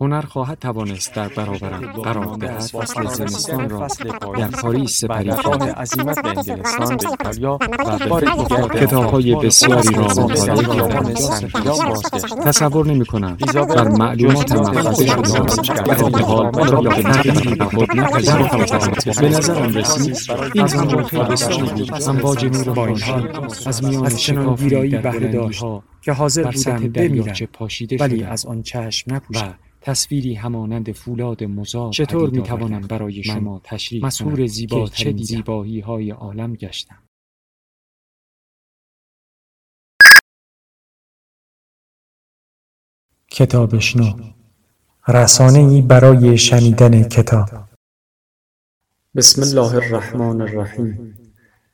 هنر خواهد توانست در برابرم قرار دهد. فصل زمستان را در پاریس سپری کنم عزیمت به انگلستان به ایتالیا و به بار کتاب‌های بسیاری را مطالعه بازگشت تصور نمی کنم ایزابل بر مفاده جزء شده در حال را به تغییری به خود نپذیرفتم به نظرم رسید این همان خیلی بود. امواج نور با این خورشید حال از میان شکافی در بهره داشت که حاضر بودم بمیرم. ولی از آن چشم و نپوشم تصویری همانند فولاد مزار چطور می‌توانم آوردم برای شما تشریح زیباترین که چه؟ زیبایی های عالم گشتم. کتابشنو رسانه ای برای شنیدن کتاب. بسم الله الرحمن الرحیم.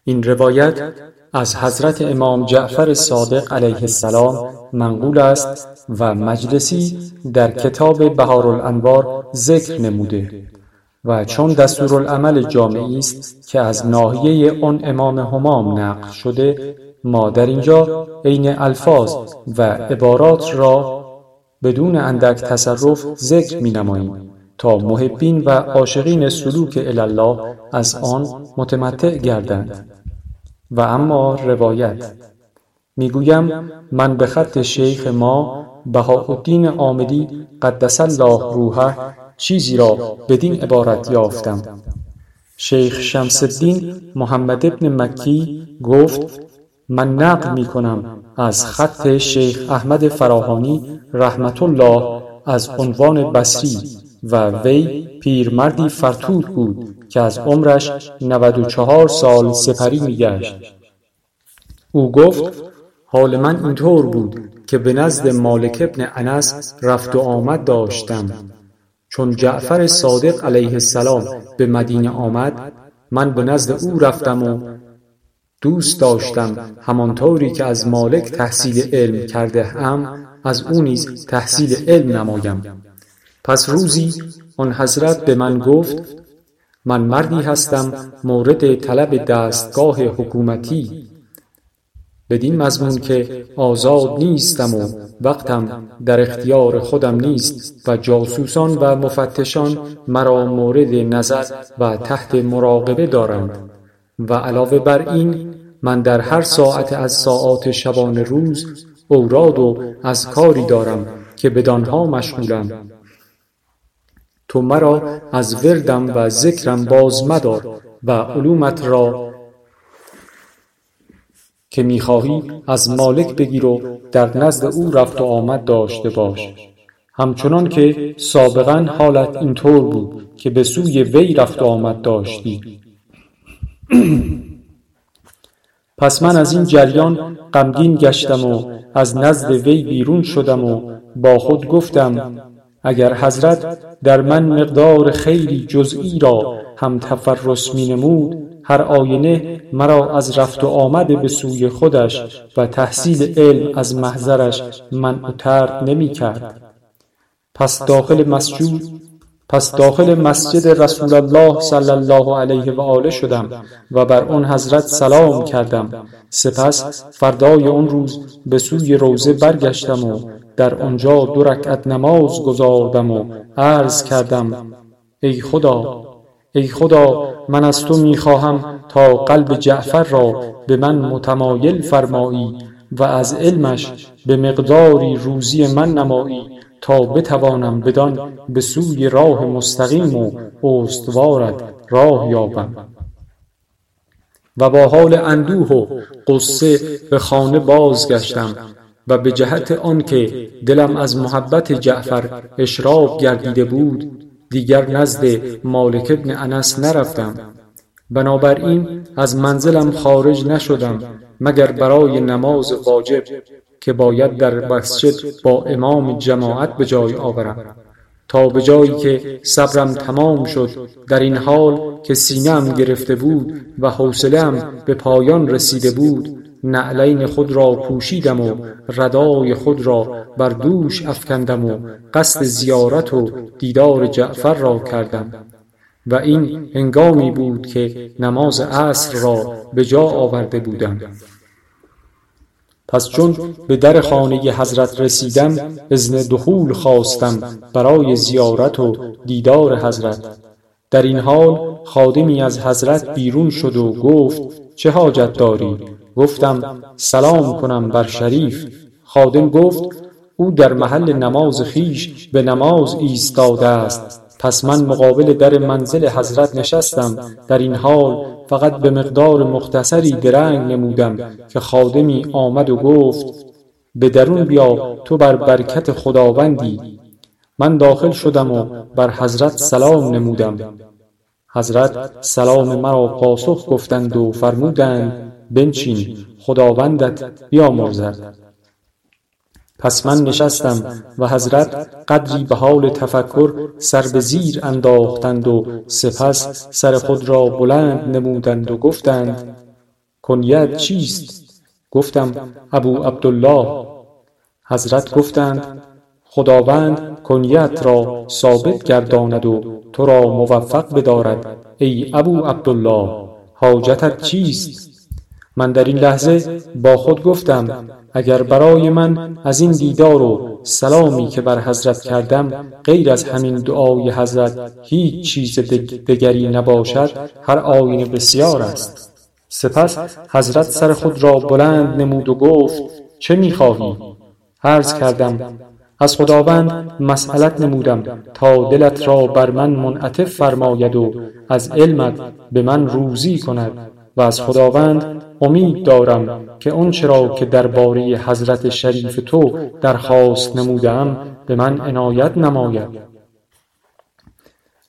این روایت از حضرت امام جعفر صادق علیه السلام منقول است و مجلسی در کتاب بهارالانوار ذکر نموده و چون دستورالعمل جامعی است که از ناحیه آن امام همام نقل شده ما در اینجا عین الفاظ و عبارات را بدون اندک تصرف ذکر می نماییم تا محبین و عاشقین سلوک الله از آن متمتع گردند. و اما روایت. می‌گویم من به خط شیخ ما بهاءالدین آمدی قدس الله روحه چیزی را بدین عبارت یافتم. شیخ شمس الدین محمد ابن مکی گفت من نقل می کنم از خط شیخ احمد فراهانی رحمت الله از عنوان بصری و وی پیرمردی فرتود بود. که از عمرش 94 سال سپری می گشت. او گفت حال من اینطور بود که به نزد مالک ابن انس رفت و آمد داشتم. چون جعفر صادق علیه السلام به مدینه آمد من به نزد او رفتم و دوست داشتم. همانطوری که از مالک تحصیل علم کرده ام از او نیز تحصیل علم نمایم. پس روزی آن حضرت به من گفت من مردی هستم مورد طلب دستگاه حکومتی. بدین مضمون که آزاد نیستم و وقتم در اختیار خودم نیست و جاسوسان و مفتشان مرا مورد نظر و تحت مراقبه دارند. و علاوه بر این من در هر ساعت از ساعات شبانه روز اوراد و اذکاری دارم که بدانها مشغولم. تو مرا از وردم و ذکرم باز مدار و علومت را که می‌خواهی از مالک بگیر و در نزد او رفت و آمد داشته باش. همچنان که سابقا حالت اینطور بود که به سوی وی رفت و آمد داشتی. پس من از این جریان غمگین گشتم و از نزد وی بیرون شدم و با خود گفتم اگر حضرت در من مقدار خیری جزئی را هم تفرس می نمود هر آینه مرا از رفت و آمد به سوی خودش و تحصیل علم از محضرش منع و ترک نمی کرد. پس داخل مسجد پس داخل مسجد رسول الله صلی الله علیه و آله شدم و بر آن حضرت سلام کردم. سپس فردای آن روز به سوی روضه برگشتم و در آنجا دو رکعت نماز گزاردم و عرض کردم ای خدا ای خدا من از تو می خواهم تا قلب جعفر را به من متمایل فرمایی و از علمش به مقداری روزی من نمایی تا بتوانم بدان به سوی راه مستقیم و استوارت راه یابم. و با حال اندوه و غصه به خانه بازگشتم. و به جهت آنکه دلم از محبت جعفر اشراق گردیده بود دیگر نزد مالک ابن انس نرفتم. بنابراین از منزلم خارج نشدم مگر برای نماز واجب که باید در مسجد با امام جماعت به جای آورم. تا به جایی که صبرم تمام شد در این حال که سینه ام گرفته بود و حوصله ام به پایان رسیده بود نعلین خود را پوشیدم و ردای خود را بر دوش افکندم و قصد زیارت و دیدار جعفر را کردم. و این هنگامی بود که نماز عصر را به جا آورده بودم. پس چون به در خانه حضرت رسیدم اذن دخول خواستم برای زیارت و دیدار حضرت. در این حال خادمی از حضرت بیرون شد و گفت چه حاجت داری؟ گفتم سلام کنم بر شریف. خادم گفت او در محل نماز خویش به نماز ایستاده است. پس من مقابل در منزل حضرت نشستم. در این حال فقط به مقدار مختصری درنگ نمودم که خادمی آمد و گفت به درون بیا تو بر برکت خداوندی. من داخل شدم و بر حضرت سلام نمودم. حضرت سلام مرا پاسخ گفتند و فرمودند بنشین خداوندت بیامرزد. پس من نشستم و حضرت قدری به حال تفکر سر به زیر انداختند و سپس سر خود را بلند نمودند و گفتند کنیت چیست؟ گفتم ابو عبدالله. حضرت گفتند خداوند کنیت را ثابت گرداند و تو را موفق بدارد ای ابو عبدالله حاجتت چیست؟ من در این لحظه با خود گفتم اگر برای من از این دیدار و سلامی که بر حضرت کردم غیر از همین دعای حضرت هیچ چیز دگری نباشد هر آینه بسیار است. سپس حضرت سر خود را بلند نمود و گفت چه می‌خواهی؟ عرض کردم از خداوند مسئلت نمودم تا دلت را بر من منعطف فرماید و از علمت به من روزی کند و از خداوند امید دارم که آنچه را که درباره حضرت شریف تو درخواست نمودم به من عنایت نماید.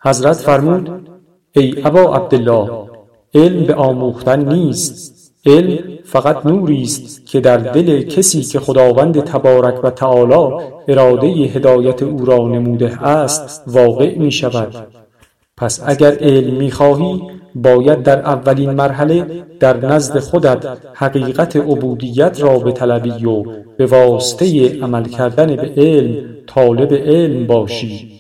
حضرت فرمود ای ابا عبدالله علم به آموختن نیست. علم فقط نوری است که در دل کسی که خداوند تبارک و تعالی اراده هدایت او را نموده است واقع می شود پس اگر علم می خواهی باید در اولین مرحله در نزد خودت حقیقت عبودیت را بطلبی و به واسطه عمل کردن به علم طالب علم باشی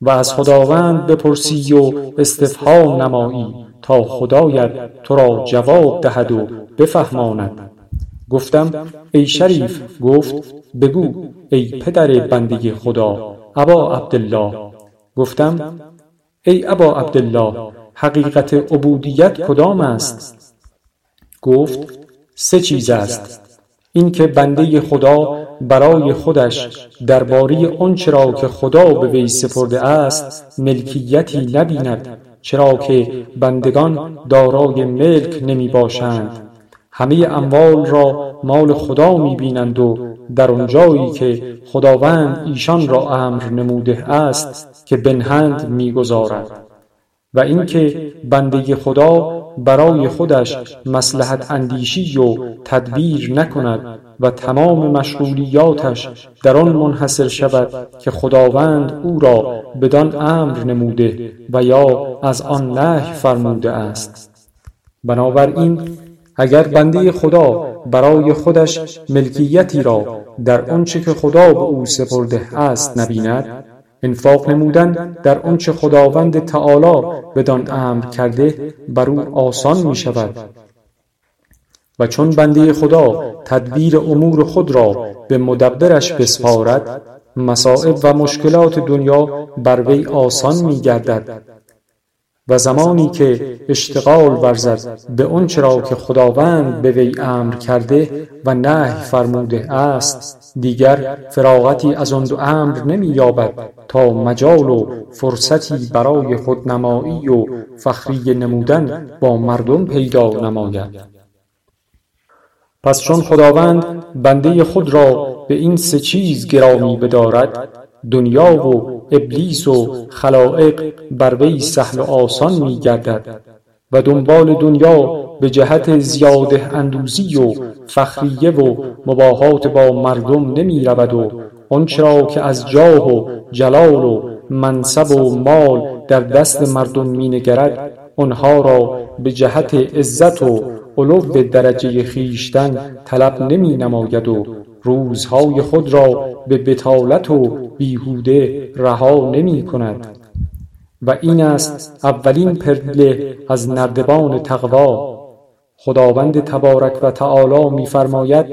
و از خداوند بپرسی و استفهام نمایی تا خدایت تو را جواب دهد و بفهماند. گفتم ای شریف گفت بگو ای پدر بنده خدا ابا عبدالله. گفتم ای ابا عبدالله حقیقت عبودیت کدام است؟ گفت سه چیز است. این که بنده خدا برای خودش درباره آنچه را که خدا به وی سپرده است ملکیتی نبیند چرا که بندگان دارای ملک نمی باشند. همه اموال را مال خدا می بینند و در آنجایی که خداوند ایشان را امر نموده است که بنهند می گذارد. و اینکه بنده خدا برای خودش مصلحت اندیشی و تدبیر نکند و تمام مشغولیاتش در آن منحصر شود که خداوند او را بدان امر نموده و یا از آن نهی فرموده است. بنابراین اگر بنده خدا برای خودش ملکیتی را در آنچه که خدا به او سپرده است نبیند انفاق نمودن در آنچه خداوند تعالی بدان امر کرده بر او آسان می شود و چون بنده خدا تدبیر امور خود را به مدبرش بسپارد مصائب و مشکلات دنیا بر وی آسان می گردد و زمانی که اشتغال ورزد به آنچه را که خداوند به وی امر کرده و نهی فرموده است دیگر فراغتی از آن دو امر نمی یابد تا مجال و فرصتی برای خودنمایی و فخری نمودن با مردم پیدا نماید. پس چون خداوند بنده خود را به این سه چیز گرامی بدارد دنیا و ابلیس و خلایق بر وی سهل و آسان می گردد و دنبال دنیا به جهت زیاده اندوزی و فخریه و مباهات با مردم نمی رود و آنچه را که از جاه و جلال و منصب و مال در دست مردم می نگرد آنها را به جهت عزت و علو درجه خویشتن طلب نمی نماید و روزهای خود را به بطالت و بیهوده رها نمی کند. و این است اولین پله از نردبان تقوا. خداوند تبارک و تعالی می فرماید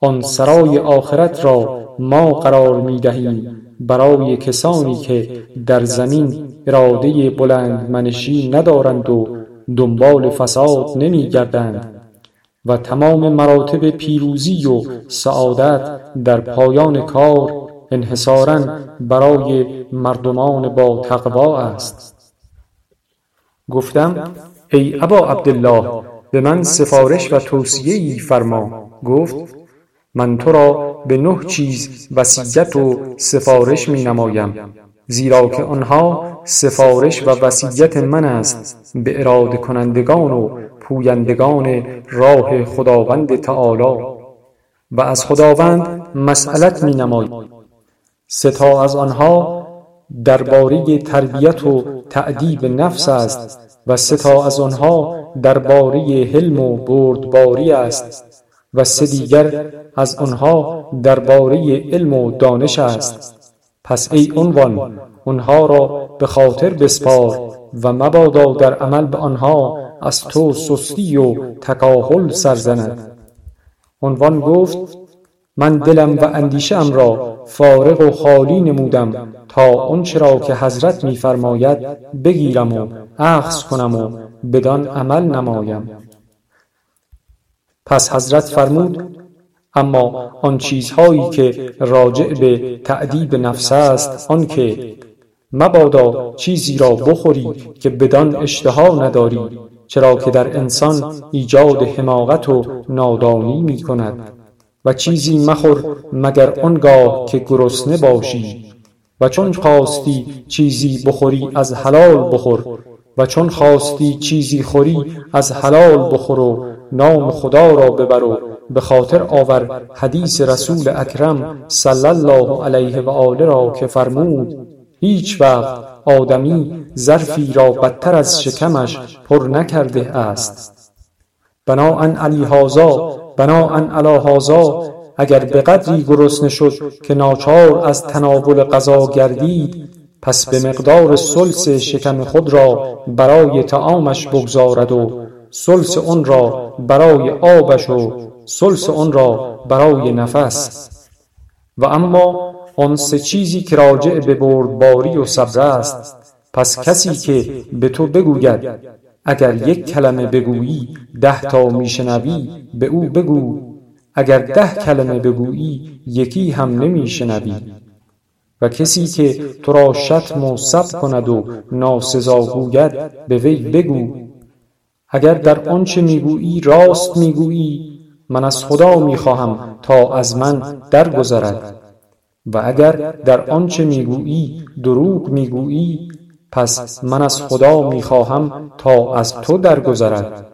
آن سرای آخرت را ما قرار می دهیم برای کسانی که در زمین اراده بلندمنشی ندارند و دنبال فساد نمی گردند. و تمام مراتب پیروزی و سعادت در پایان کار انحصارا برای مردمان با تقوا است. گفتم ای ابا عبدالله به من سفارش و توصیه ای فرما. گفت من تو را به نه چیز وصیت و سفارش می نمایم زیرا که آنها سفارش و وصیت من است به اراده کنندگان و پویندگان راه خداوند تعالی. و از خداوند مسئلت می سه تا از آنها درباره تربیت و تأدیب نفس است و سه تا از آنها درباره حلم و بردباری است و سه دیگر از آنها درباره علم و دانش است. پس ای عنوان آنها را به خاطر بسپار و مبادا در عمل به آنها از تو سستی و تکاهل سر زند عنوان گفت من دلم و اندیشه ام را فارغ و خالی نمودم تا آنچه را که حضرت می فرماید بگیرم و اخذ کنم و بدان عمل نمایم. پس حضرت فرمود اما آن چیزهایی که راجع به تأدیب نفس است آن که مبادا چیزی را بخوری که بدان اشتها نداری. چرا که در انسان ایجاد حماقت و نادانی می کند و چیزی مخور مگر آنگاه که گرسنه باشی و چون خواستی چیزی بخوری از حلال بخور و چون خواستی چیزی خوری از حلال بخور و نام خدا را ببر و به خاطر آور حدیث رسول اکرم صلی الله علیه و آله را که فرمود هیچ وقت آدمی ظرفی را بدتر از شکمش پر نکرده است. بناء علی هذا بناء علی هذا اگر به قدری گرسنه شد که ناچار از تناول غذا گردید پس به مقدار ثلث شکم خود را برای طعامش بگذارد و ثلث آن را برای آبش و ثلث آن را برای نفس. و اما آن سه چیزی که راجع به بردباری و صبر است. پس کسی که به تو بگوید اگر یک کلمه بگویی ده تا میشنوی به او بگو. اگر ده کلمه بگویی یکی هم نمیشنوی. و کسی که تو را شتم و سب کند و ناسزا گوید به وی بگو. اگر در آنچه می‌گویی راست می‌گویی من از خدا می‌خواهم تا از من درگذرد. و اگر در آنچه می‌گویی دروغ می‌گویی پس من از خدا می‌خواهم تا از تو درگذرد.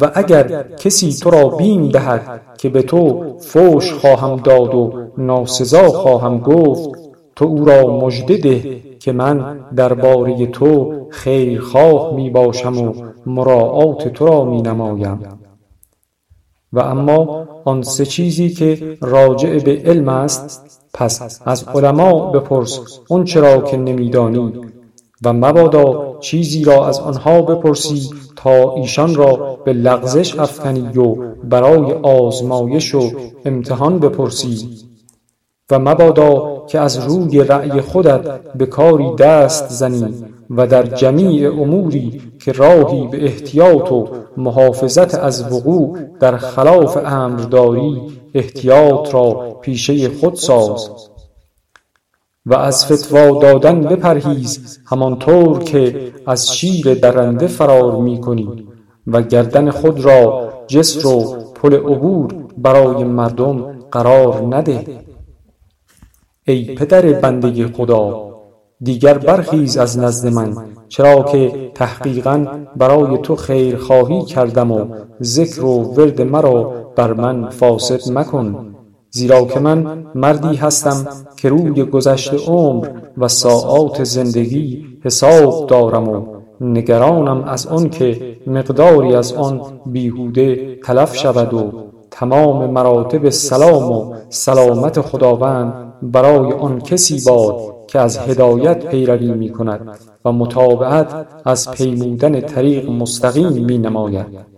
و اگر کسی تو را بیم دهد که به تو فوش خواهم داد و ناسزا خواهم گفت تو او را مژده ده که من درباره تو خیرخواه می باشم و مراعات تو را می نمایم و اما آن سه چیزی که راجع به علم است پس از علما بپرس آنچه را که نمیدانی و مبادا چیزی را از آنها بپرسی تا ایشان را به لغزش افکنی و برای آزمایش و امتحان بپرسی. و مبادا که از روی رأی خودت به کاری دست زنی و در جمیع اموری که راهی به احتیاط و محافظت از وقوع در خلاف امر داری احتیاط را پیشه خود ساز و از فتوا دادن بپرهیز همانطور که از شیر درنده فرار می کنی و گردن خود را جسر و پل عبور برای مردم قرار نده. ای پدر بنده خدا دیگر برخیز از نزد من چرا که تحقیقا برای تو خیرخواهی کردم و ذکر و ورد مرا بر من فاسد مکن. زیرا که من مردی هستم که روی گذشته عمر و ساعات زندگی حساب دارم و نگرانم از آن که مقداری از آن بیهوده تلف شود و تمام مراتب سلام و سلامت خداوند برای آن کسی باد که از هدایت پیروی می کند و متابعت از پیمودن طریق مستقیم می نماید